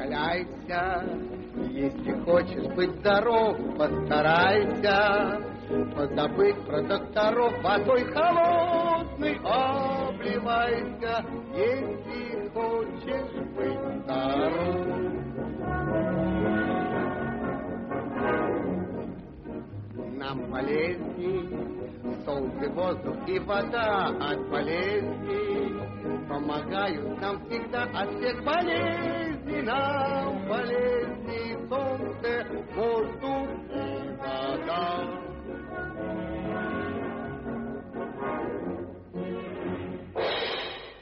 старайся. Если хочешь быть здоров, постарайся. Позабыть про докторов водой холодной обливайся, если хочешь быть здоров. Нам болезни, солнце, воздух и вода от болезней помогают нам всегда от всех болезней. Нам